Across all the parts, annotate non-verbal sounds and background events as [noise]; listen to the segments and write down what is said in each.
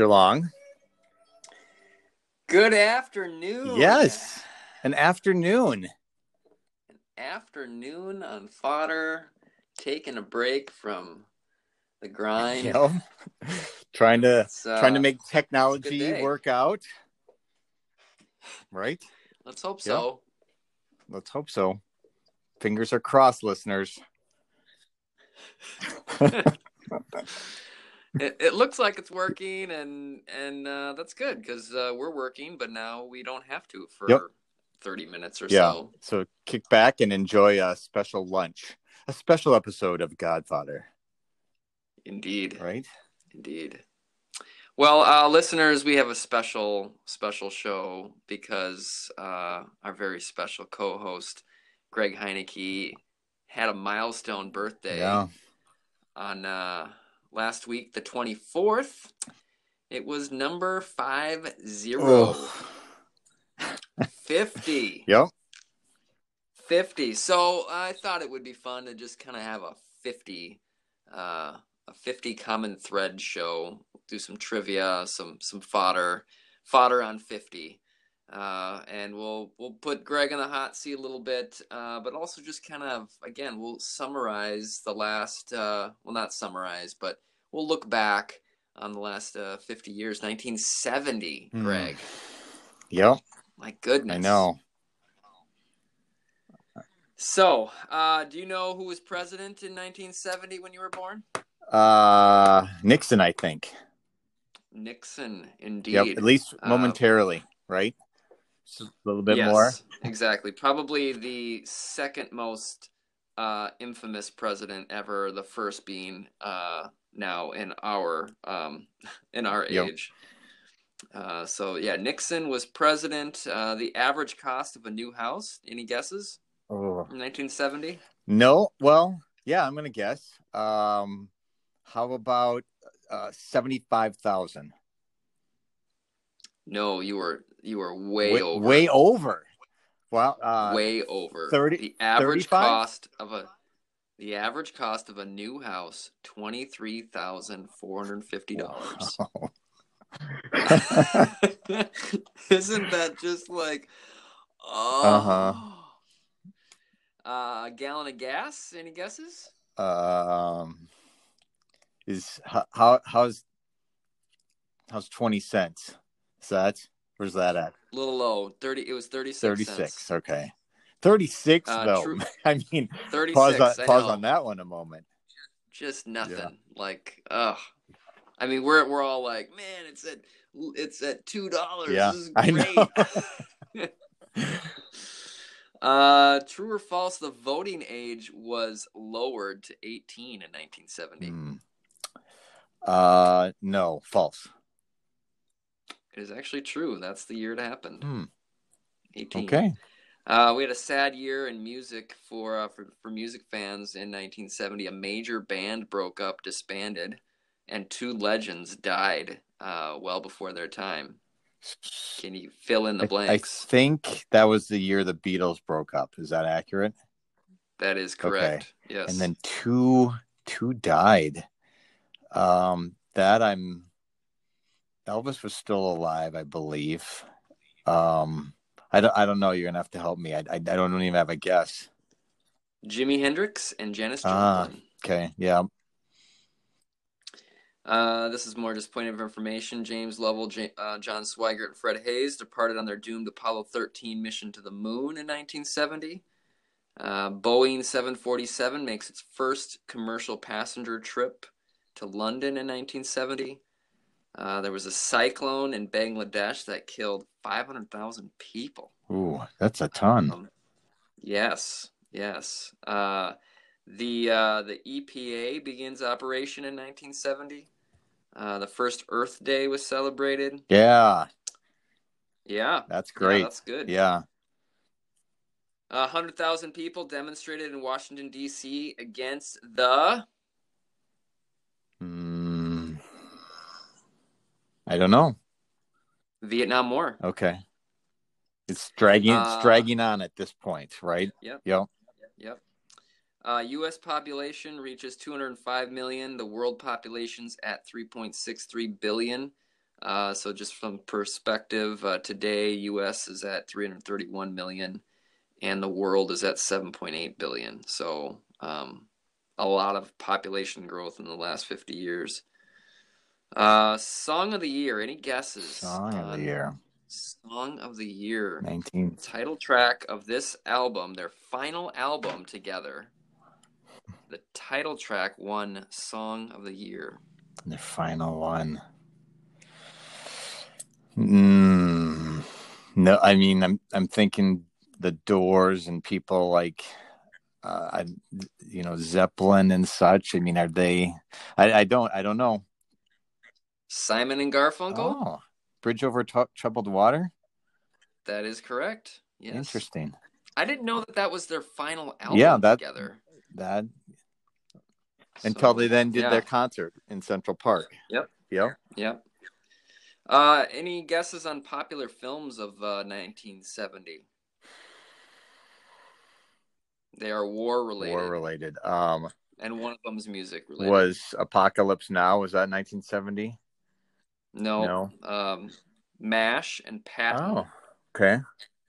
Mr. Long. Good afternoon. Yes, an afternoon. An afternoon on fodder, taking a break from the grind. [laughs] You know, trying to uh, trying to make technology work out. Right? Let's hope so. Let's hope so. Fingers are crossed, listeners. [laughs] [laughs] It, it looks like it's working, and and uh, that's good because uh, we're working, but now we don't have to for Yep. thirty minutes or Yeah. so. So kick back and enjoy a special lunch, a special episode of Godfather. Indeed. Right? Indeed. Well, uh, listeners, we have a special special show because uh, our very special co-host Greg Heineke had a milestone birthday Yeah. on uh, last week, the twenty fourth. It was number five zero Oh. fifty. [laughs] Yep. 50 so i thought it would be fun to just kind of have a 50 uh a 50 common thread show do some trivia some some fodder fodder on 50 uh and we'll we'll put greg in the hot seat a little bit uh but also just kind of again we'll summarize the last uh well not summarize but we'll look back on the last uh 50 years 1970 Hmm. greg Yep. my goodness I know. So, uh, do you know who was president in 1970 when you were born? Uh Nixon, I think. Nixon, indeed. Yep. At least Uh, momentarily, right? A little bit yes, more. exactly. Probably the second most uh, infamous president ever. The first being uh, now in our um, [laughs] in our Yep. age. Uh, so yeah, Nixon was president. Uh, the average cost of a new house. Any guesses Oh. 1970? No, well, yeah, I'm gonna guess. Um, how about uh, seventy-five thousand? No, you were you were way, Way, over. way over. Well, uh, way over 30 the average 35? cost of a the average cost of a new house twenty three thousand four hundred fifty dollars. [laughs] Isn't that just like oh Uh-huh. Uh, a gallon of gas? Any guesses? um, is how, how how's how's twenty cents? Is that where's that at? A little low. Thirty. It was thirty six. Thirty-six. Okay, thirty-six Uh, though. true. [laughs] I mean, Thirty pause on, pause on that one a moment. Just nothing. Like, ugh. I mean, we're we're all like, man, it's at it's at two dollars. Yeah, this is I great. [laughs] [laughs] uh, true or false? The voting age was lowered to eighteen in 1970. Hmm. Uh, no, false. It is actually true. That's the year it happened. Hmm. 18. Okay. Uh, we had a sad year in music for, uh, for for music fans in 1970. A major band broke up, disbanded, and two legends died uh, well before their time. Can you fill in the I, I think that was the year the Beatles broke up. Is that accurate? that is correct. Yes. And then two two died. Um, that I'm Elvis was still alive, I believe. Um, I don't I don't know. You're gonna have to help me. I I, I don't even have a guess. Jimi Hendrix and Janis Ah. Joplin. Okay, yeah. Uh, this is more just point of information. James Lovell, J- uh, John Swigert, and Fred Haise departed on their doomed Apollo 13 mission to the moon in 1970. Uh, Boeing 747 makes its first commercial passenger trip to London in 1970. Uh, there was a cyclone in Bangladesh that killed 500,000 people. Ooh, that's a ton. Um, yes, yes. Uh, the uh, the EPA begins operation in 1970. Uh, the first Earth Day was celebrated. Yeah, Yeah, that's yeah, great. that's good. Yeah. Hundred thousand people demonstrated in Washington D.C. against the I don't know. Vietnam War. Okay. It's dragging it's Uh, dragging on at this point, right? Yep. Yep. Yep. Uh, U.S. population reaches 205 million. The world population's at 3.63 billion. Uh, so just from perspective, uh, today U.S. is at 331 million, and the world is at 7.8 billion. So um, a lot of population growth in the last 50 years. Uh, song of the year. Any guesses? Song of the year. Song of the year. 19. Title track of this album, their final album together. The title track won Song of the Year. The final one. Mm, no, I mean, I'm I'm thinking the Doors and people like, uh, I, you know, Zeppelin and such. I mean, are they? I, I don't I don't know. Simon and Garfunkel. Oh, Bridge over Tr- troubled water. That is correct. Yes. Interesting. I didn't know that that was their final album Yeah, that- together. That until So, they then did yeah. their concert in Central Park. Yep. Yep. Yep. Uh, any guesses on popular films of uh, 1970? They are war related, War related. Um, and one of them is music related. was Apocalypse Now? Was that 1970? No, No. Um, Mash and Patton, Oh, okay.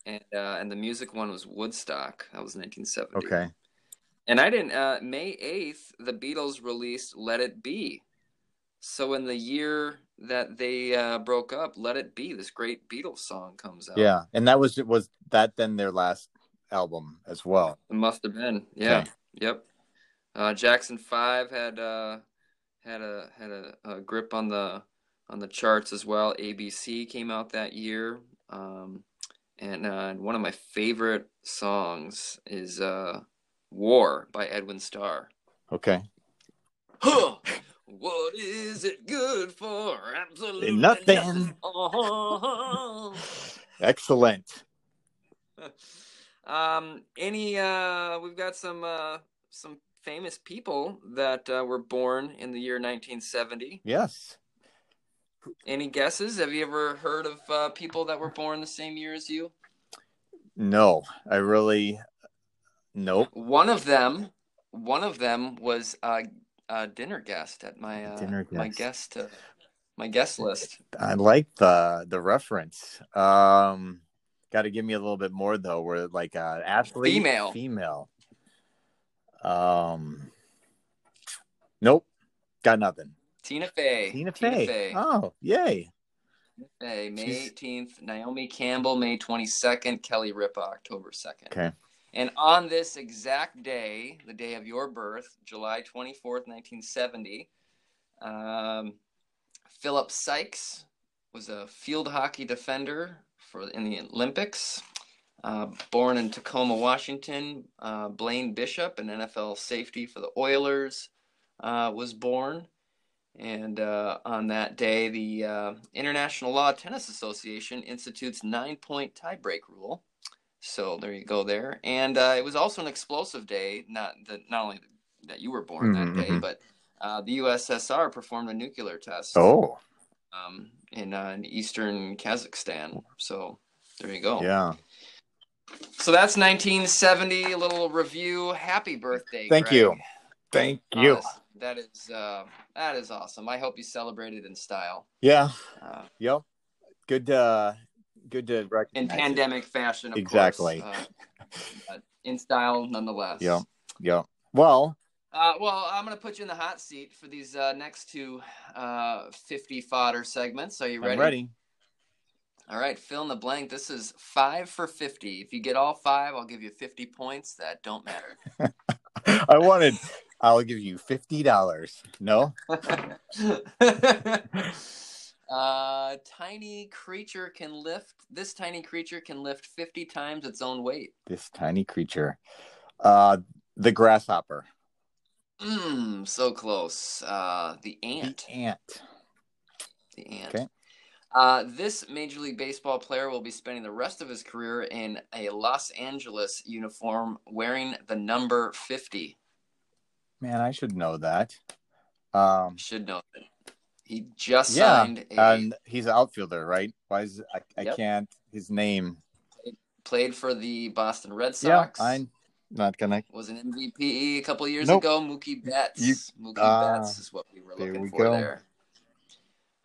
and uh, and the music one was Woodstock. That was 1970. Okay. And I didn't. Uh, May 8th, the Beatles released "Let It Be." So in the year that they uh, broke up, "Let It Be," this great Beatles song comes out. Yeah, and that was it was that then their last album as well. It must have been. Yeah. Okay. Yep. Uh, Jackson Five had uh, had a had a, a grip on the on the charts as well. ABC came out that year, um, and uh, one of my favorite songs is uh, "War" by Edwin Starr. Okay. Huh. What is it good for? Absolutely Nothing. Uh-huh. Excellent. [laughs] um, any uh, we've got some uh, some famous people that uh, were born in the year 1970. Yes. Any guesses? Have you ever heard of uh, people that were born the same year as you? No, I really. Nope. One of them, one of them was uh, a dinner guest at my uh, Dinner my guest. guest uh, my guest list. I like the the reference. Um, got to give me a little bit more though. Where like uh, athlete, Female. female. Um. Nope. Got nothing. Tina Fey. Tina Fey. Fey. Oh, yay! May She's- 18th, Naomi Campbell, May 22nd, Kelly Ripa, October 2nd. Okay. And on this exact day, the day of your birth, July 24th, 1970, um, Philip Sykes was a field hockey defender for in the Olympics. Uh, born in Tacoma, Washington, uh, Blaine Bishop, an NFL safety for the Oilers, uh, was born. And uh, on that day, the uh, International Lawn Tennis Association institutes nine-point tiebreak rule. So there you go there. And uh, it was also an explosive day. Not that not only that you were born Mhm, that day, mhm. but uh, the USSR performed a nuclear test Oh, um, in, uh, in eastern Kazakhstan. So there you go. yeah. So that's 1970. A little review. Happy birthday! Thank Greg. you. Thank you. Uh, that is uh, that is awesome. I hope you celebrated in style. Yeah. Uh, Yep. Good. Uh, good to in recognize. it. pandemic fashion, of Exactly. course. Uh, in style, nonetheless. Yep. Yep. Well, Uh, well, I'm going to put you in the hot seat for these uh, next two uh, 50 fodder segments. Are you ready? I'm ready. All right, fill in the blank. This is five for 50. If you get all five, I'll give you 50 points. That don't matter. [laughs] I wanted. I'll give you fifty dollars. No. [laughs] uh, tiny creature can lift. This tiny creature can lift 50 times its own weight. This tiny creature. Uh, the grasshopper. Mmm, so close. Uh, the ant. The ant. The ant. Okay. Uh, this Major League Baseball player will be spending the rest of his career in a Los Angeles uniform wearing the number 50. Man, I should know that. Um, Should know that. He just yeah, signed a and he's an outfielder, right? Why is I, I Yep. can't his name? played for the Boston Red Sox. Yeah. I'm not gonna. was an MVP a couple years Nope. ago. Mookie Betts. You- Mookie Ah, Betts is what we were looking we for go. there.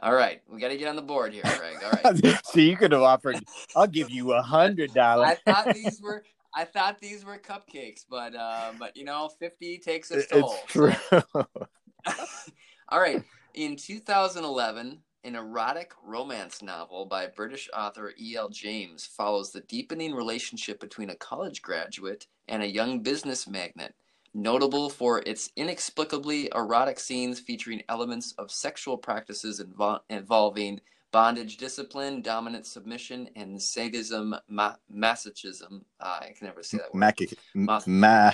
All right, we got to get on the board here, Greg. All [laughs] right. See, you could have offered. I'll give you a hundred dollars. I thought these were I thought these were cupcakes, but uh, but you know, fifty takes its It's toll. true. [laughs] [laughs] All right. In 2011, an erotic romance novel by British author E.L. James follows the deepening relationship between a college graduate and a young business magnate, notable for its inexplicably erotic scenes featuring elements of sexual practices invo- involving bondage discipline, dominant submission, and sadism, ma- masochism. Uh, I can never say that word. Mac- Ma- ma-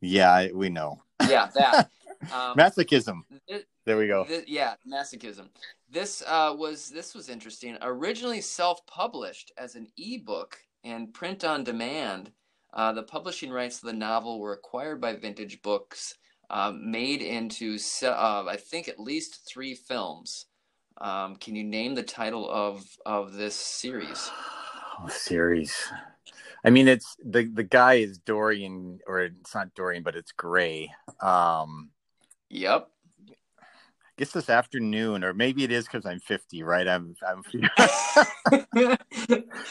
yeah, I- we know. yeah, that. [laughs] Um, Masochism. it- There we go. Yeah, masochism. This uh, was this was interesting. Originally self-published as an ebook and print on demand, uh, the publishing rights to the novel were acquired by Vintage Books, um, made into uh, I think at least three films. Um, can you name the title of of this series? [sighs] Oh, series. I mean, it's the the guy is Dorian, or it's not Dorian, but it's Gray. Um, Yep. I guess this afternoon, or maybe it is because I'm 50, right? I'm I'm. [laughs]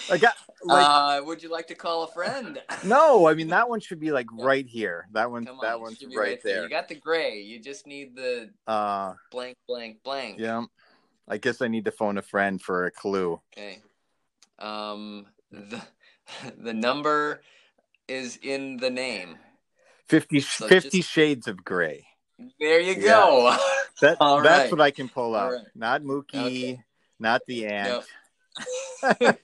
I got like uh, would you like to call a friend? no. I mean, that one should be like Yeah. right here. That one. On, that one's be right there. there. You got the gray. You just need the Uh, blank, blank, blank. yeah. I guess I need to phone a friend for a clue. Okay. Um, the [laughs] the number is in the name. 50, So 50 just- shades of gray. There you Yeah. go. That [laughs] that's right. what I can pull out. right. Not Mookie, Okay. not the ant. [laughs]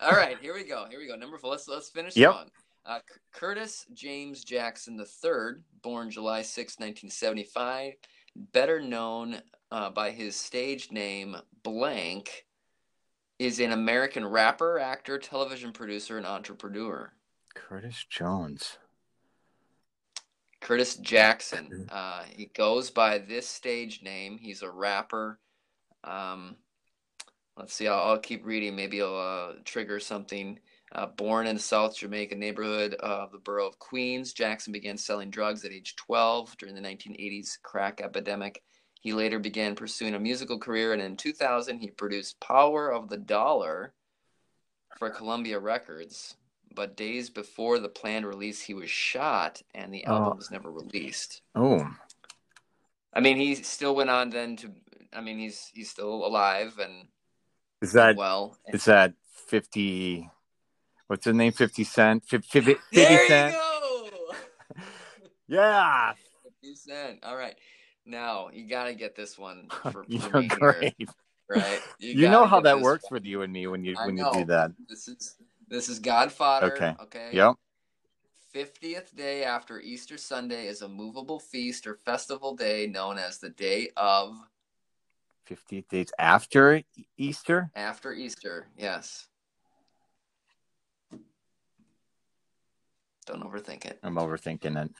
All right, here we go. Here we go. Number four. Let's let's finish Yep. strong. Uh, C- Curtis James Jackson III, born July 6, 1975, better known uh, by his stage name Blank, is an American rapper, actor, television producer, and entrepreneur. Curtis Jones. Curtis Jackson. Uh, he goes by this stage name. He's a rapper. Um, let's see. I'll, I'll keep reading. Maybe I'll uh, trigger something. Uh, born in the South Jamaica neighborhood of the borough of Queens, Jackson began selling drugs at age 12 during the 1980s crack epidemic. He later began pursuing a musical career, and in 2000, he produced Power of the Dollar for Columbia Records. But days before the planned release, he was shot, and the oh. album Oh. was never released. Oh, I mean, he still went on then to. I mean, he's he's still alive and is that well. is that fifty? What's his name? Fifty Cent. Fif- Fif- Fifty there you go. [laughs] Yeah. 50 Cent. All right. Now you got to get this one [laughs] for, You're for me here, great. right? [laughs] You, gotta know how that works one. with you and me when you I when you do that. This is this is Godfather. Okay. Okay. Yep. 50th day after Easter Sunday is a movable feast or festival day known as the day of Fifty days after Easter. after Easter. Yes. Don't overthink it. I'm overthinking it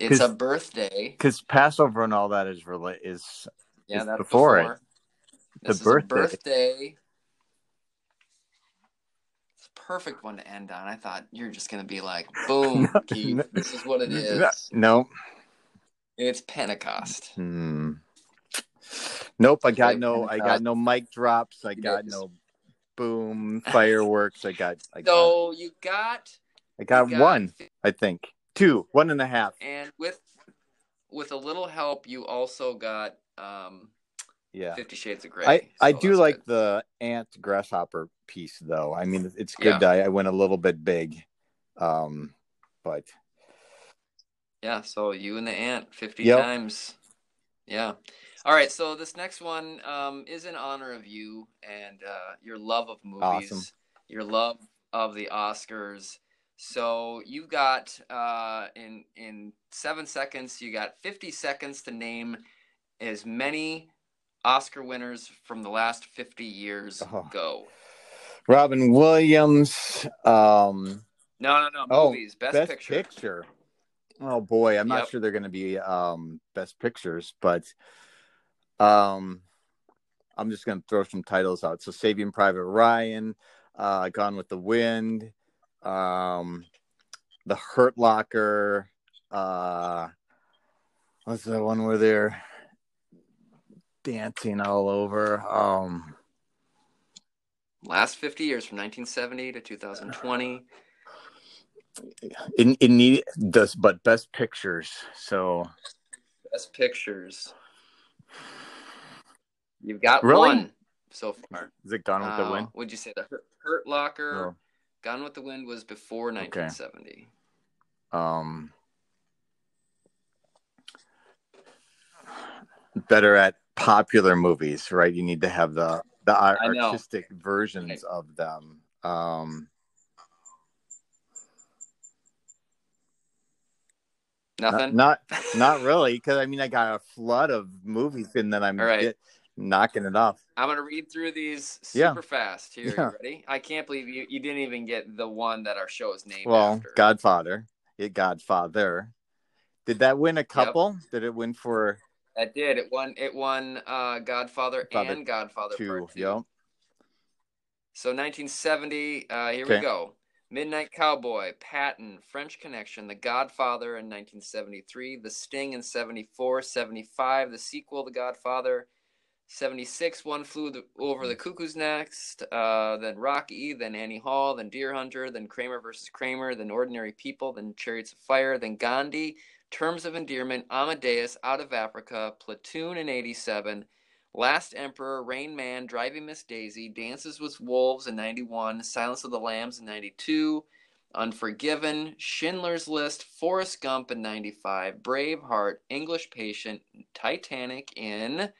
It's a birthday. because Passover and all that is rela- is Yeah, It's that's before before. it. This The is a birthday. birthday. It's a perfect one to end on. I thought you're just gonna be like, [laughs] boom, No, Keith. no. This is what it is. no. It's Pentecost. Hmm. Nope. I got Like no. I got no mic drops. I got no boom fireworks. I got. I [laughs] got. So you got, I got got one. I think two. One and a half. and with with a little help, you also got um, Yeah. Fifty Shades of Grey. I, I do like good. the ant grasshopper piece though. I mean, it's good Yeah. that I, I went a little bit big, um, but Yeah, so you and the ant 50 Yep. times. Yeah. All right, so this next one um, is in honor of you and uh, your love of movies, Awesome. your love of the Oscars. So you've got uh, in in seven seconds, you got 50 seconds to name as many Oscar winners from the last 50 years. Oh. Go. Robin Williams, um, No, no, no. Oh, Movies. Best, best picture. picture. Oh boy, I'm not sure they're going to be um, best pictures, but um, I'm just going to throw some titles out. So, Saving Private Ryan, uh, Gone with the Wind, um, The Hurt Locker. Uh, what's the one where they're dancing all over. Um, last 50 years from 1970 to 2020. It, it need does, but best pictures. So best pictures. You've got Really? one so far. is it Gone with the Uh, Wind? Would you say the Hurt, Hurt Locker? Oh. Gone with the Wind was before 1970. Um, better at popular movies, right? You need to have the the ar- I know. artistic versions Right. of them. Um, not, Nothing. not not really, because I mean, I got a flood of movies, and then I'm All right. get- knocking it off. I'm gonna read through these Yeah. super fast. Here, Yeah. you ready? I can't believe you, you didn't even get the one that our show is named Well, after. Godfather, it Godfather. Did that win a couple? Did it win for That did. It won. It won. Uh, Godfather Godfather and Godfather two? Part Two. Yep. So 1970. Uh, here Okay. we go. Midnight Cowboy, Patton, French Connection, The Godfather in 1973, The Sting in 74, 75, the sequel, The Godfather, 76, One Flew the, Over the Cuckoo's Nest, uh, then Rocky, then Annie Hall, then Deer Hunter, then Kramer versus Kramer, then Ordinary People, then Chariots of Fire, then Gandhi, Terms of Endearment, Amadeus, Out of Africa, Platoon in 87, Last Emperor, Rain Man, Driving Miss Daisy, Dances with Wolves in 91, Silence of the Lambs in 92, Unforgiven, Schindler's List, Forrest Gump in 95, Braveheart, English Patient, Titanic in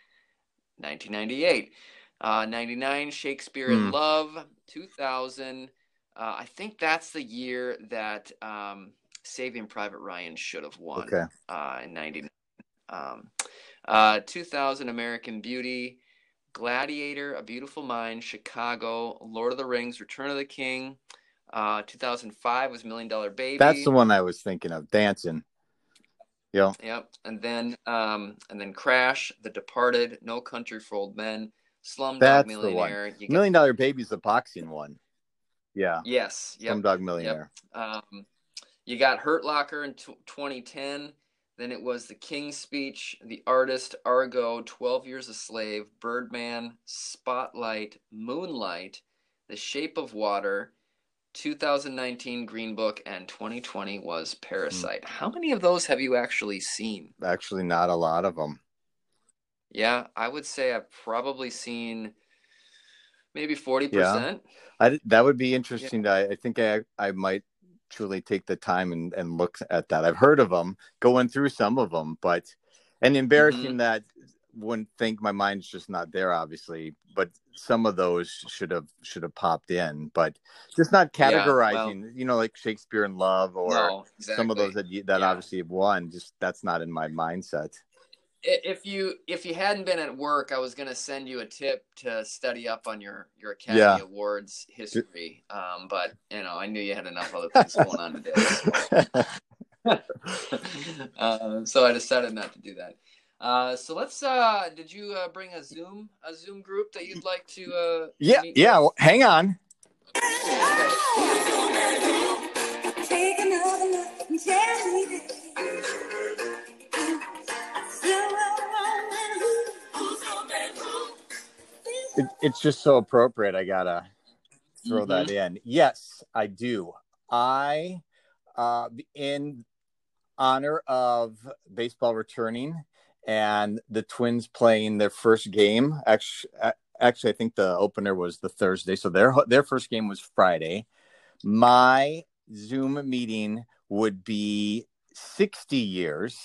1998, uh, 99, Shakespeare in Hmm. Love, 2000. Uh, I think that's the year that um, Saving Private Ryan should have won Okay. uh, in 99. Um, uh, 2000 American Beauty, Gladiator, A Beautiful Mind, Chicago, Lord of the Rings, Return of the King. Uh, 2005 was Million Dollar Baby. That's the one I was thinking of. Dancing. Yep. Yep, and then um, and then Crash, The Departed, No Country for Old Men, Slumdog That's the one. Millionaire. You get- Million Dollar Baby's the boxing one. Yeah. Yes. Yep. Slumdog Millionaire. Um, you got Hurt Locker in t- 2010. Then it was The King's Speech, The Artist, Argo, 12 Years a Slave, Birdman, Spotlight, Moonlight, The Shape of Water, 2019 Green Book, and 2020 was Parasite. How many of those have you actually seen? Actually, not a lot of them. Yeah, I would say I've probably seen maybe 40%. I, that would be interesting. I, I think I, I might truly take the time and, and look at that. I've heard of them, going through some of them, but and embarrassing Mm-hmm. that wouldn't think my mind's just not there, obviously. But some of those should have should have popped in, but just not Yeah, categorizing. you know, like Shakespeare in Love or no, exactly. some of those that you, that Yeah. obviously have won. Just that's not in my mindset. If you if you hadn't been at work, I was gonna send you a tip to study up on your your Academy Yeah. Awards history. Um, but you know, I knew you had enough other things going on today, [laughs] [laughs] uh, so I decided not to do that. Uh, so let's. Uh, did you uh, bring a Zoom a Zoom group that you'd like to? Uh, yeah, yeah. well, hang on. Take another look and tell me that I still wrong It, it's just so appropriate. I gotta throw that in. Yes, I do. I, uh, in honor of baseball returning and the Twins playing their first game. Actually, actually, I think the opener was the Thursday, so their their first game was Friday. My Zoom meeting would be sixty years.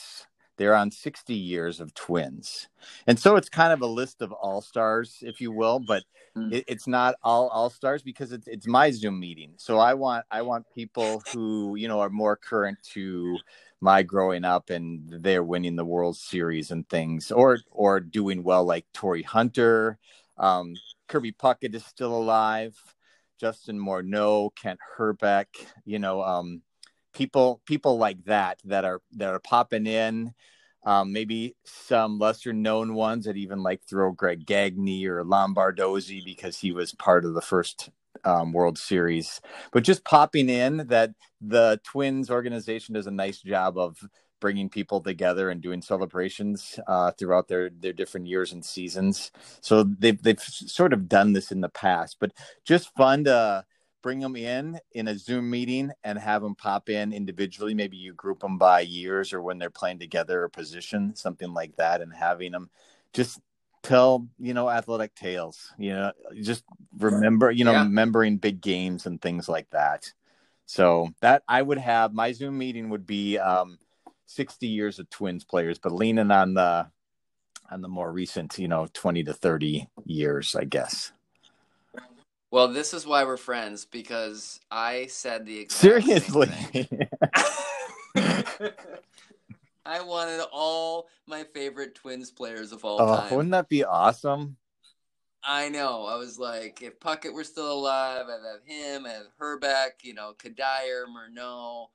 They're on 60 years of twins. And so it's kind of a list of all stars, if you will, but Mm. it, it's not all all stars because it's it's my Zoom meeting. So I want I want people who you know are more current to my growing up and they're winning the World Series and things, or or doing well like Torii Hunter, um, Kirby Puckett is still alive, Justin Morneau, Kent Hrbek, you know, um, people people like that that are that are popping in. Um, maybe some lesser known ones that even like throw Greg Gagne or Lombardozzi because he was part of the first um, World Series. But just popping in that the Twins organization does a nice job of bringing people together and doing celebrations uh, throughout their their different years and seasons. So they've they've sort of done this in the past, but just fun to bring them in in a Zoom meeting and have them pop in individually. Maybe you group them by years or when they're playing together or position, something like that, and having them just tell you know athletic tales you know just remember you know Yeah. remembering big games and things like that so that i would have my zoom meeting would be um 60 years of twins players but leaning on the on the more recent you know 20 to 30 years i guess Well, this is why we're friends because I said the exact same seriously. [laughs] I wanted all my favorite Twins players of all oh time. wouldn't that be awesome I know. I was like, if Puckett were still alive, I'd have him, I'd have Hrbek, you know, Kadire, Morneau,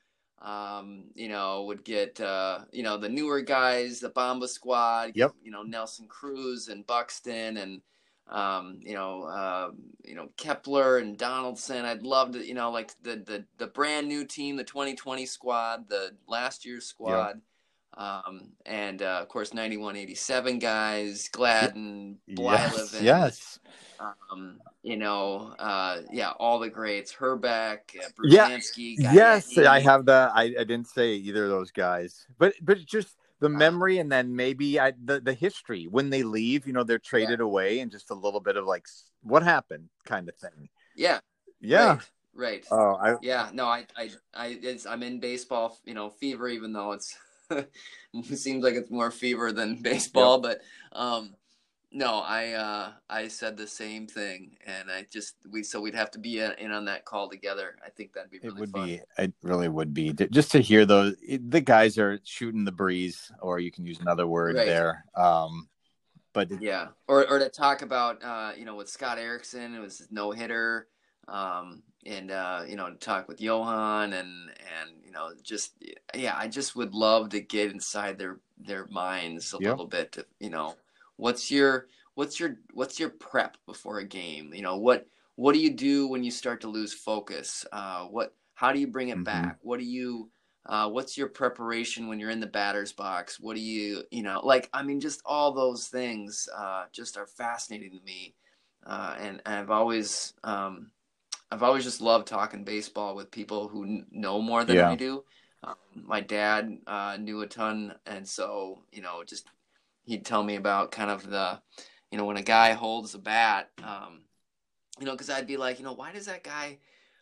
um, you know, would get, uh, you know, the newer guys, the Bomba squad, Yep. you know, Nelson Cruz and Buxton and, um, you know, uh, you know, Kepler and Donaldson. I'd love to, you know, like the, the, the brand new team, the 2020 squad, the last year's squad. Um, and, uh, of course, 91, 87 guys, Gladden, yes yes um, you know, uh, yeah, all the greats, Hrbek, uh, Yeah, yes i have the I, I didn't say either of those guys but but just the memory and then maybe I, the the history when they leave you know they're traded away and just a little bit of like what happened? kind of thing. Yeah, yeah. Right, right. oh i yeah, no, I, I, I, it's, I'm in baseball, you know, fever, even though it's it [laughs] seems like it's more fever than baseball, but um, no, I, uh, I said the same thing, and I just we so we'd have to be in in on that call together. I think that'd be really it would fun. be it really would be just to hear those the guys are shooting the breeze or you can use another word Right. there um but it- Yeah, or or to talk about uh, you know with Scott Erickson, it was no hitter, um, and uh, you know to talk with Johan and and you know just yeah, I just would love to get inside their their minds a Yep. little bit. To, you know, what's your what's your what's your prep before a game? You know what what do you do when you start to lose focus? Uh, what how do you bring it Mhm. back? What do you uh, what's your preparation when you're in the batter's box? What do you, you know, like, I mean, just all those things uh, just are fascinating to me. Uh, and, and I've always, um, I've always just loved talking baseball with people who know more than Yeah. I do. Um, my dad uh, knew a ton, and so you know, just he'd tell me about kind of the, you know, when a guy holds a bat, um, you know, because I'd be like, you know, why does that guy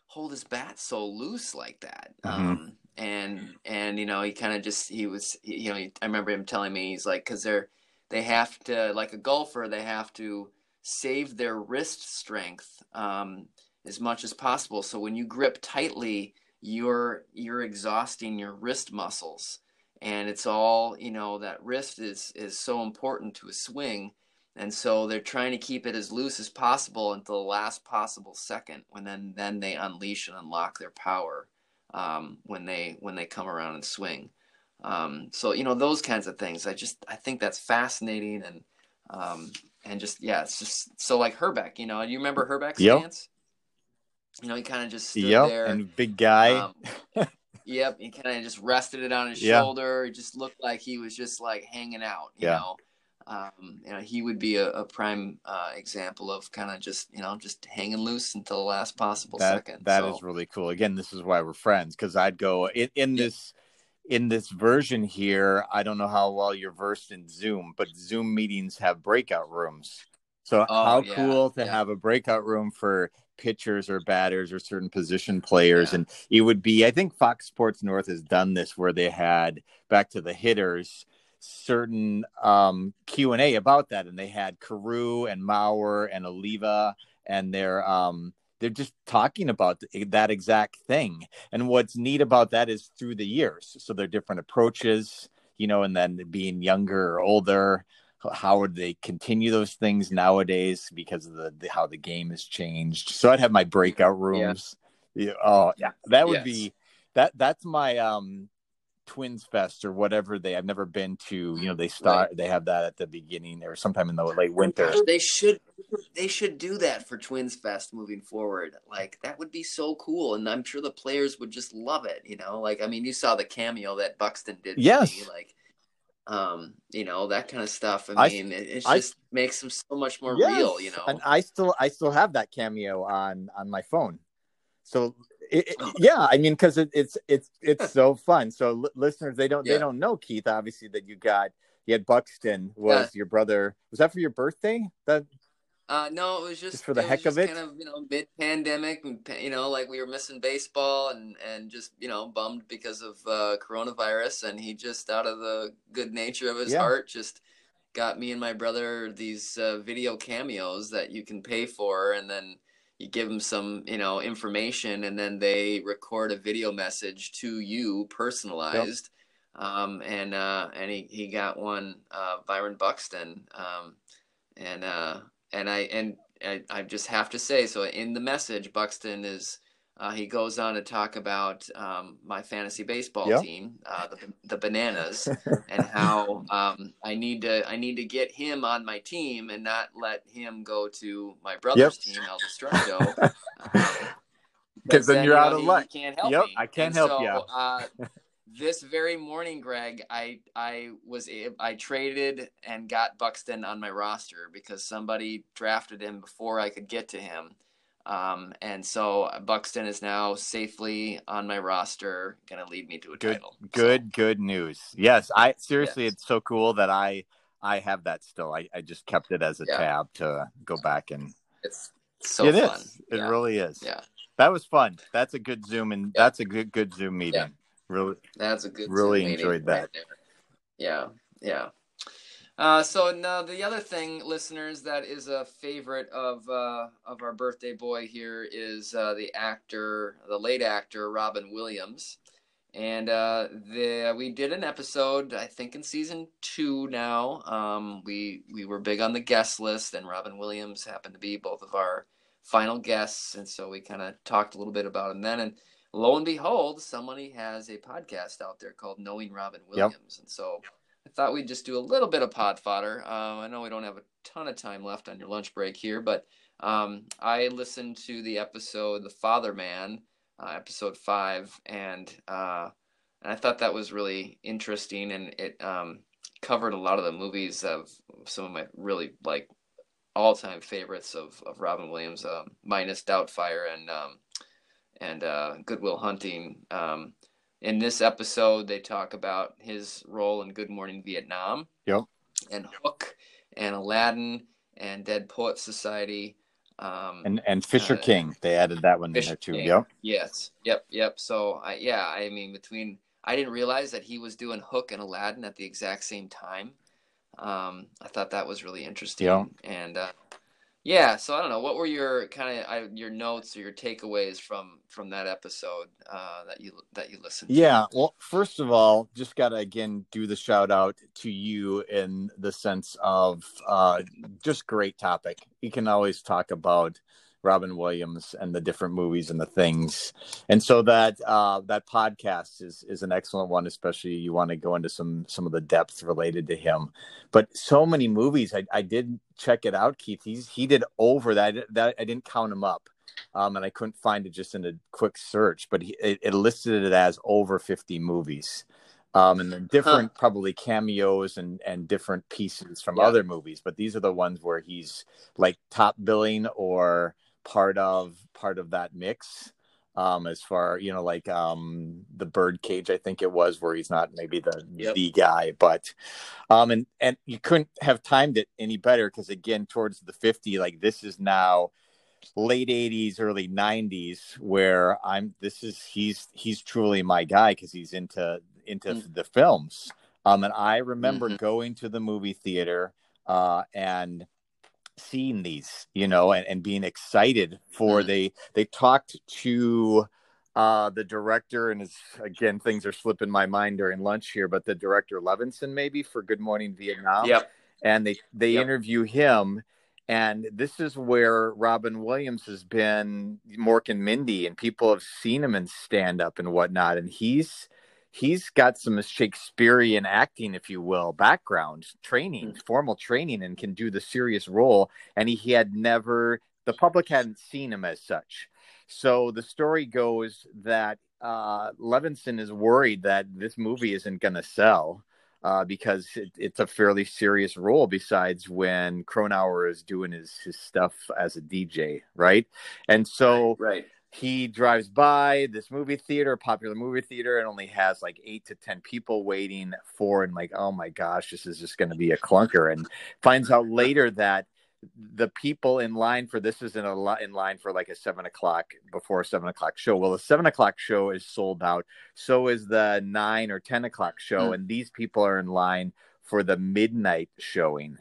hold his bat so loose like that? Mhm. Um, and and you know, he kind of just he was, you know, he, I remember him telling me he's like, because they're they have to like a golfer, they have to save their wrist strength um, as much as possible. So when you grip tightly, you're you're exhausting your wrist muscles, and it's all you know. That wrist is is so important to a swing, and so they're trying to keep it as loose as possible until the last possible second, when then then they unleash and unlock their power um, when they when they come around and swing. Um, so you know those kinds of things. I just I think that's fascinating and um, and just yeah, it's just so like Hrbek. You know, you remember Hrbek's Yep. stance? You know, he kind of just stood yep there. and big guy Um, [laughs] yep, he kind of just rested it on his Yeah. shoulder. It just looked like he was just like hanging out. You Yeah. know, um, you know, he would be a, a prime uh, example of kind of just you know just hanging loose until the last possible that second. that is So, really cool again this is why we're friends because i'd go in, in Yeah. this in this version here i don't know how well you're versed in zoom but zoom meetings have breakout rooms so Oh, how yeah, cool to yeah. have a breakout room for pitchers or batters or certain position players. Yeah. and it would be i think fox sports north has done this where they had back to the hitters certain um q&a about that. And they had carew and mauer and oliva and they're um they're just talking about that exact thing. And what's neat about that is through the years. So they're different approaches you know and then being younger or older how would they continue those things nowadays because of the, the how the game has changed so i'd have my breakout rooms yeah. oh yeah that would Yes. be that that's my um twins fest or whatever they i've never been to you know they start they have that at the beginning or sometime in the late winter Gosh, they should they should do that for Twins Fest moving forward. Like that would be so cool, and I'm sure the players would just love it. You know, like I mean, you saw the cameo that Buxton did. Yes. me, like um, you know that kind of stuff. I I- mean, it, I- just makes them so much more Yes. real. You know, and I still I still have that cameo on on my phone. So it, it- [laughs] yeah, I mean, because it, it's it's it's [laughs] so fun. So li- listeners, they don't Yeah. they don't know Keith. Obviously, that you got you had Buxton was your brother. Was that for your birthday? That Uh, no, it was just, Just for the heck of it? Kind of, you know, mid-pandemic, you know, like we were missing baseball, and and just you know, bummed because of uh, coronavirus, and he just out of the good nature of his Yeah. heart just got me and my brother these uh, video cameos that you can pay for, and then you give them some you know information, and then they record a video message to you personalized. Um, and uh, and he, he got one uh, Byron Buxton um, and uh, and I and I, I just have to say so in the message Buxton is uh, he goes on to talk about um, my fantasy baseball Yeah. team uh, the, the bananas [laughs] and how um, I need to I need to get him on my team and not let him go to my brother's team El Destructo [laughs] because then you're out know, of he- luck. He can't help Yep, me. I can't And help so, ya. Uh, this very morning, Greg, I I was I traded and got Buxton on my roster because somebody drafted him before I could get to him. Um, and so Buxton is now safely on my roster, gonna lead me to a Good, title. So, good, good news. Yes, I seriously, Yes. it's so cool that I I have that still. I, I just kept it as a Yeah. tab to go back and it's so It is. fun. It yeah. really is. Yeah. That was fun. That's a good Zoom and Yeah. that's a good good Zoom meeting. Really That's a good Really enjoyed that. right. Yeah, yeah. Uh, so now the other thing, listeners, that is a favorite of uh, of our birthday boy here is uh, the actor, the late actor Robin Williams, and uh, the we did an episode, I think in season two now. Um, we we were big on the guest list, and Robin Williams happened to be both of our final guests, and so we kind of talked a little bit about him then. And lo and behold, somebody has a podcast out there called Knowing Robin Williams, and so I thought we'd just do a little bit of pod fodder. Uh, I know we don't have a ton of time left on your lunch break here, but um, I listened to the episode "The Father Man," uh, episode five, and uh, and I thought that was really interesting, and it um, covered a lot of the movies of some of my really like all-time favorites of, of Robin Williams, um, minus Doubtfire and um, and uh, Goodwill Hunting. Um, in this episode, they talk about his role in Good Morning Vietnam. Yep. And Hook, and Aladdin, and Dead Poet Society. Um, and and Fisher Uh, King. They added that one in there too. King. Yep. Yes. Yep. Yep. So, I, yeah, I mean, between I didn't realize that he was doing Hook and Aladdin at the exact same time. Um, I thought that was really interesting. Yeah. And uh, yeah, so I don't know. What were your kind of your notes or your takeaways from from that episode uh, that you that you listened? to? Yeah. Well, first of all, just got to again do the shout out to you in the sense of uh, just great topic. You can always talk about Robin Williams and the different movies and the things, and so that uh, that podcast is is an excellent one. Especially you want to go into some some of the depth related to him. But so many movies, I, I did check it out, Keith. He's he did over that. That I didn't count him up um, and I couldn't find it just in a quick search, but he, it, it listed it as over 50 movies. Um, and then different probably cameos and, and different pieces from Yeah. other movies, but these are the ones where he's like top billing or part of part of that mix. Um, as far you know, like um, the Birdcage, I think it was, where he's not maybe the Yep. the guy, but um, and and you couldn't have timed it any better because again, towards the 50, like this is now late 80s early 90s where i'm this is he's he's truly my guy because he's into into Mm. the films um and i remember Mhm. going to the movie theater uh and seeing these you know and, and being excited for Mm. they they talked to uh the director and it's again things are slipping my mind during lunch here but the director levinson maybe for good morning vietnam Yep. and they they Yep. interview him and this is where Robin Williams has been Mork and Mindy and people have seen him in stand up and whatnot and he's he's got some Shakespearean acting, if you will, background training, Mm. formal training, and can do the serious role. And he, he had never, the public hadn't seen him as such. So the story goes that uh, Levinson is worried that this movie isn't going to sell uh, because it, it's a fairly serious role. Besides when Cronauer is doing his his stuff as a DJ, right? And so right. He drives by this movie theater, popular movie theater, and only has like eight to ten people waiting for, and like, oh my gosh, this is just going to be a clunker. And finds out later that the people in line for this is in a in line for like a seven o'clock before a seven o'clock show. Well, the seven o'clock show is sold out. So is the nine or ten o'clock show, Mm. and these people are in line for the midnight showing.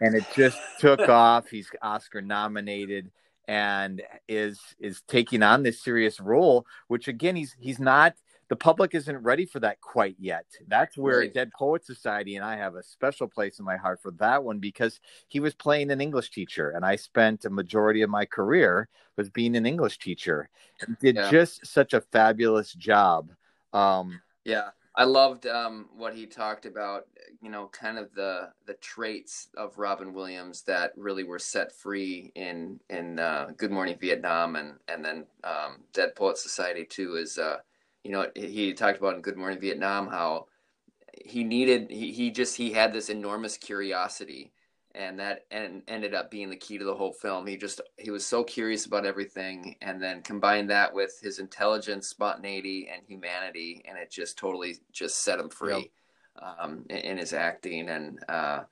And it just took [laughs] off. He's Oscar nominated and is is taking on this serious role, which again he's he's not the public isn't ready for that quite yet. That's where Right. Dead Poet Society and I have a special place in my heart for that one because he was playing an English teacher, and I spent a majority of my career was being an English teacher. And did Yeah. just such a fabulous job. Um, Yeah, I loved um, what he talked about. You know, kind of the the traits of Robin Williams that really were set free in in uh, Good Morning Vietnam and and then um, Dead Poet Society too. Is uh, you know he talked about in Good Morning Vietnam how he needed he, he just he had this enormous curiosity and that and ended up being the key to the whole film. He just he was so curious about everything and then combined that with his intelligence spontaneity and humanity and it just totally just set him free um, in, in his acting. And uh,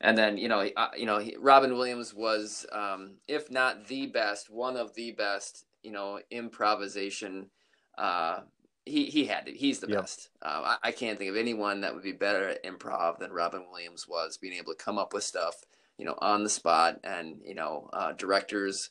and then you know uh, you know he, Robin Williams was um, if not the best one of the best you know improvisation uh, he he had to. He's the Yep. best. Um, I, I can't think of anyone that would be better at improv than Robin Williams was, being able to come up with stuff, you know, on the spot, and you know, uh, directors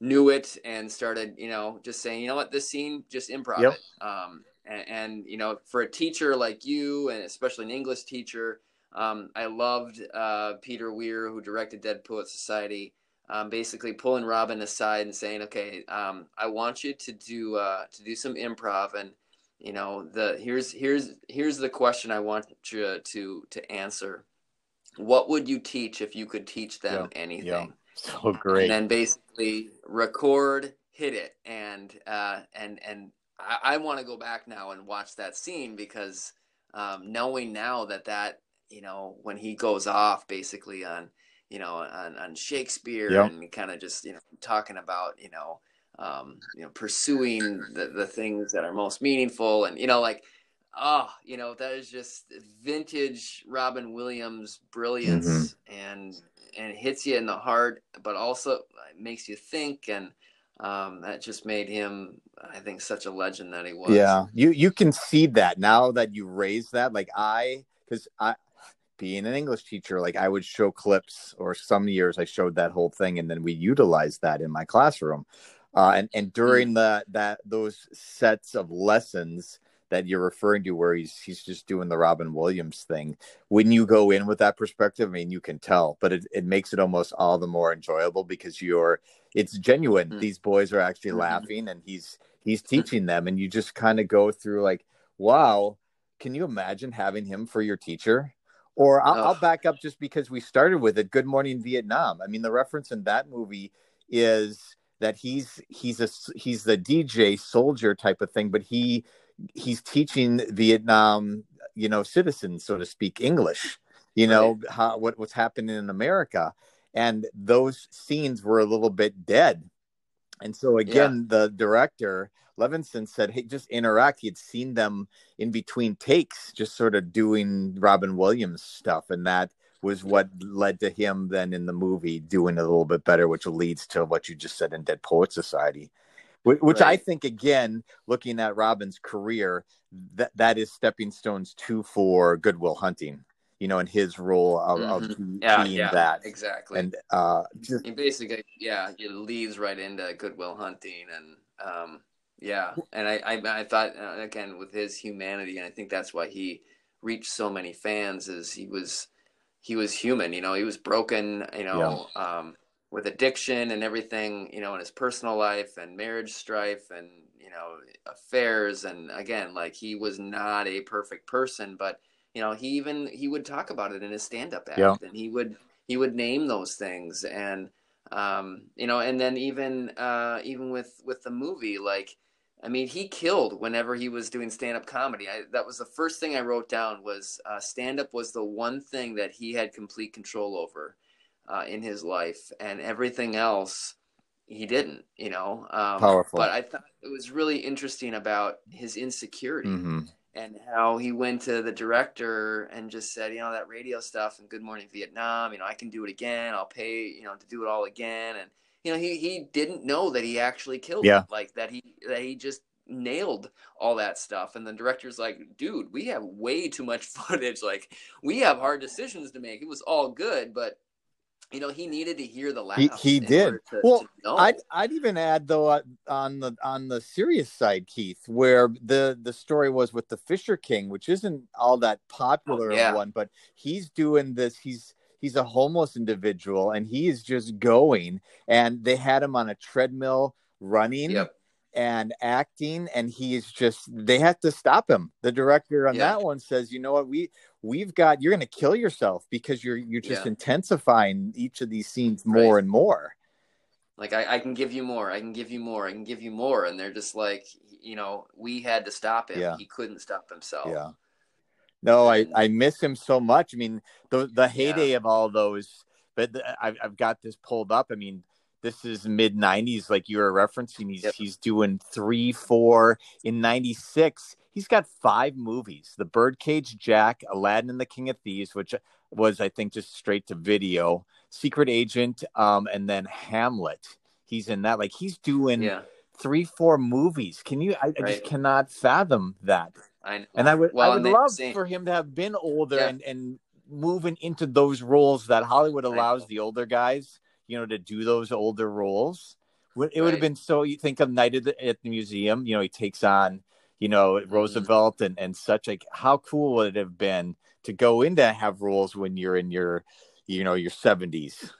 knew it and started, you know, just saying, you know what, this scene, just improv Yep. it. Um, and, and you know, for a teacher like you, and especially an English teacher, um, I loved uh, Peter Weir, who directed Dead Poet Society um, basically pulling Robin aside and saying, "Okay, um, I want you to do uh, to do some improv, and you know, the here's here's here's the question I want you to to answer. What would you teach if you could teach them Yeah, anything? so great. And then basically record, hit it, and uh, and and I, I want to go back now and watch that scene because um, knowing now that that you know when he goes off basically on you know on, on Shakespeare Yep. and kind of just you know talking about you know um, you know pursuing the the things that are most meaningful and you know like oh you know that is just vintage Robin Williams brilliance and and hits you in the heart but also makes you think and um, that just made him I think such a legend that he was Yeah, you you can see that now that you raise that. Like I, because I, being an English teacher, like I would show clips, or some years I showed that whole thing, and then we utilized that in my classroom. Uh, and and during the that those sets of lessons that you're referring to, where he's he's just doing the Robin Williams thing, when you go in with that perspective, I mean, you can tell, but it it makes it almost all the more enjoyable because you're it's genuine. Mm. These boys are actually Mhm. laughing, and he's he's teaching them and you just kind of go through like wow can you imagine having him for your teacher or I'll, I'll back up just because we started with it good morning vietnam i mean the reference in that movie is that he's he's a he's the dj soldier type of thing but he he's teaching vietnam you know citizens so to speak english you know how what what's happening in america. And those scenes were a little bit dead. And so again, the director Levinson said, "Hey, just interact." He had seen them in between takes, just sort of doing Robin Williams stuff, and that was what led to him then in the movie doing it a little bit better, which leads to what you just said in Dead Poet Society, which, which I think again, looking at Robin's career, that that is stepping stones too for Good Will Hunting. You know, in his role of, of be- yeah being yeah that, exactly and uh, just He basically, yeah, it leads right into Good Will Hunting, and um, yeah, and I, I, I thought uh, again with his humanity, and I think that's why he reached so many fans. Is he was, he was human, you know, he was broken, you know, um, with addiction and everything, you know, in his personal life and marriage strife and you know affairs. And again, like he was not a perfect person, but you know he even he would talk about it in his stand-up act, Yeah. and he would he would name those things. And um, you know, and then even uh, even with with the movie, like I mean, he killed whenever he was doing stand-up comedy. I, that was the first thing I wrote down was uh, stand-up was the one thing that he had complete control over uh, in his life, and everything else he didn't. You know, um, Powerful. But I thought it was really interesting about his insecurity hmm and how he went to the director and just said, you know, that radio stuff and Good Morning Vietnam, you know, I can do it again. I'll pay, you know, to do it all again. And you know, he he didn't know that he actually killed Yeah. it, like that he that he just nailed all that stuff. And the director's like, dude, we have way too much [laughs] footage. Like we have hard decisions to make. It was all good, but you know, he needed to hear the laughs. he in did. To, Well, to. I'd I'd even add though uh, on the on the serious side, Keith, where the the story was with the Fisher King, which isn't all that popular Oh, yeah. one, but he's doing this. He's he's a homeless individual, and he is just going. And they had him on a treadmill running Yep. and acting, and he is just. They have to stop him. The director on Yeah. that one says, "You know what? We we've got. You're going to kill yourself because you're you're just Yeah. intensifying each of these scenes more Right. and more." like I, I can give you more i can give you more i can give you more and they're just like you know we had to stop him Yeah. he couldn't stop himself Yeah. No, I, I miss him so much. I mean, the the heyday of all those, but the, I've I've got this pulled up. I mean, this is mid '90s, like you were referencing. He's Yep. he's doing three, four in '96. He's got five movies: The Birdcage Jack, Aladdin and the King of Thieves, which was I think just straight to video, Secret Agent, um, and then Hamlet. He's in that. Like he's doing yeah three, four movies. Can you? I, I just cannot fathom that. I know And I would, Well, I would love same- for him to have been older Yeah. and, and moving into those roles that Hollywood allows the older guys, you know, to do those older roles. It would have been so. You think of Night at the, at the Museum, you know, he takes on, you know, Mm-hmm. Roosevelt and and such. Like, how cool would it have been to go into have roles when you're in your, you know, your seventies?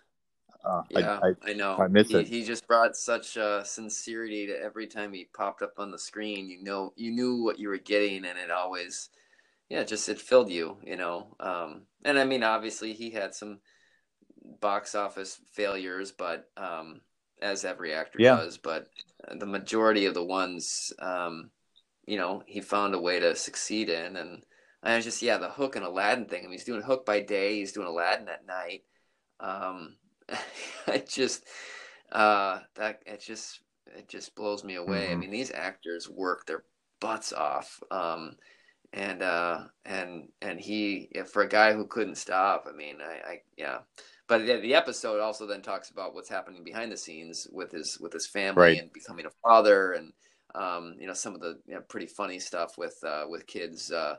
Uh, yeah I, I, I, know. I miss he, it. he just brought such uh, sincerity to every time he popped up on the screen. You know you knew what you were getting and it always yeah just it filled you you know um and i mean obviously he had some box office failures but um as every actor Yeah. does but the majority of the ones um you know he found a way to succeed in. And I was just yeah the hook and Aladdin thing. I mean he's doing hook by day. He's doing Aladdin at night. Um [laughs] I just uh that it just it just blows me away I Mhm. mean these actors work their butts off um and uh and and he yeah, for a guy who couldn't stop I mean I, I yeah but the, the episode also then talks about what's happening behind the scenes with his with his family Right. and becoming a father and um, you know some of the you know, pretty funny stuff with uh, with kids uh,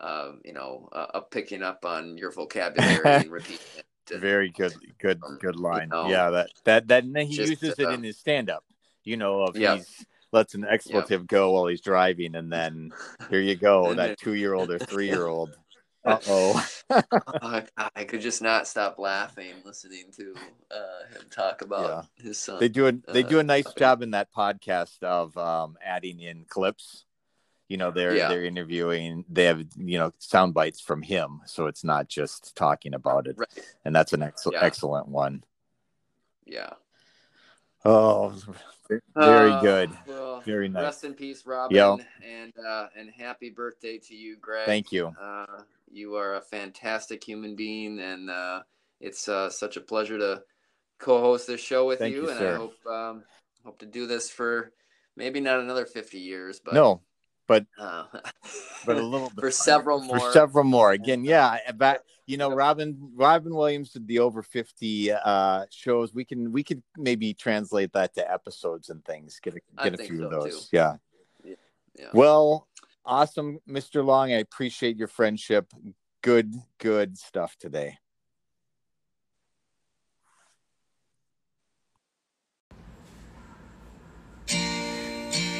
uh, you know uh, picking up on your vocabulary [laughs] and repeating it. Very good, good, good line. know, yeah, that that that and then he just, uses it uh, in his stand up. You know, of Yeah. he's lets an expletive go while he's driving, and then here you go, that two year old or three year old. [laughs] Uh oh. I, I could just not stop laughing listening to uh, him talk about his son. They do a they Uh, do a nice job in that podcast of um, adding in clips. You know, they're Yeah. they're interviewing. They have you know sound bites from him, so it's not just talking about it, Right. and that's an excellent Yeah. excellent one. Yeah. Oh, very Uh, good. Well, Very nice. Rest in peace, Robin, Yo. and uh, and happy birthday to you, Greg. Thank you. Uh, you are a fantastic human being, and uh, it's uh, such a pleasure to co-host this show with Thank you. you, and. I hope um, hope to do this for maybe not another fifty years, but no, but uh, but a little [laughs] bit for several more. for several more. Again, yeah, About you know, Robin Robin Williams did the over fifty uh shows. We can we could maybe translate that to episodes and things. Get a I get a think few of those. too. Yeah. Yeah. Well, awesome, Mr. Long. I appreciate your friendship. Good, good stuff today.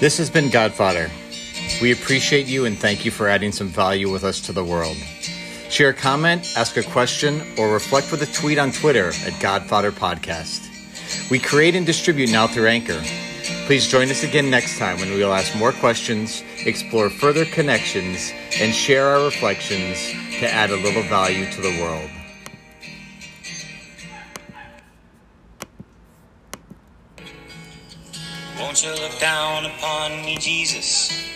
This has been Godfather. We appreciate you and thank you for adding some value with us to the world. Share a comment, ask a question, or reflect with a tweet on Twitter at Godfather Podcast. We create and distribute now through Anchor. Please join us again next time when we will ask more questions, explore further connections, and share our reflections to add a little value to the world. Won't you look down upon me, Jesus?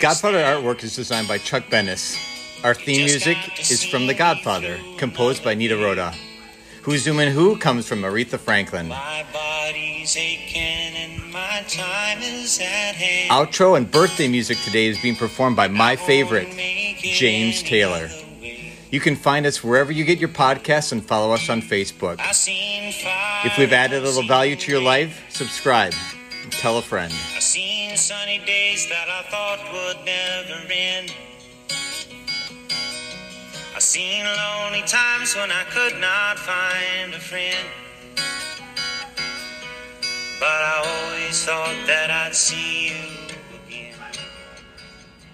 Godfather artwork is designed by Chuck Bennis. Our theme music is from The Godfather, composed by Nino Rota. Who's Zooming Who comes from Aretha Franklin. My body's aching and my time is at hand. Outro and birthday music today is being performed by my favorite, James Taylor. You can find us wherever you get your podcasts and follow us on Facebook. I seen fire. If we've added a little value to your life, subscribe. and Tell a friend. Sunny days that I thought would never end. I've seen lonely times when I could not find a friend. But I always thought that I'd see you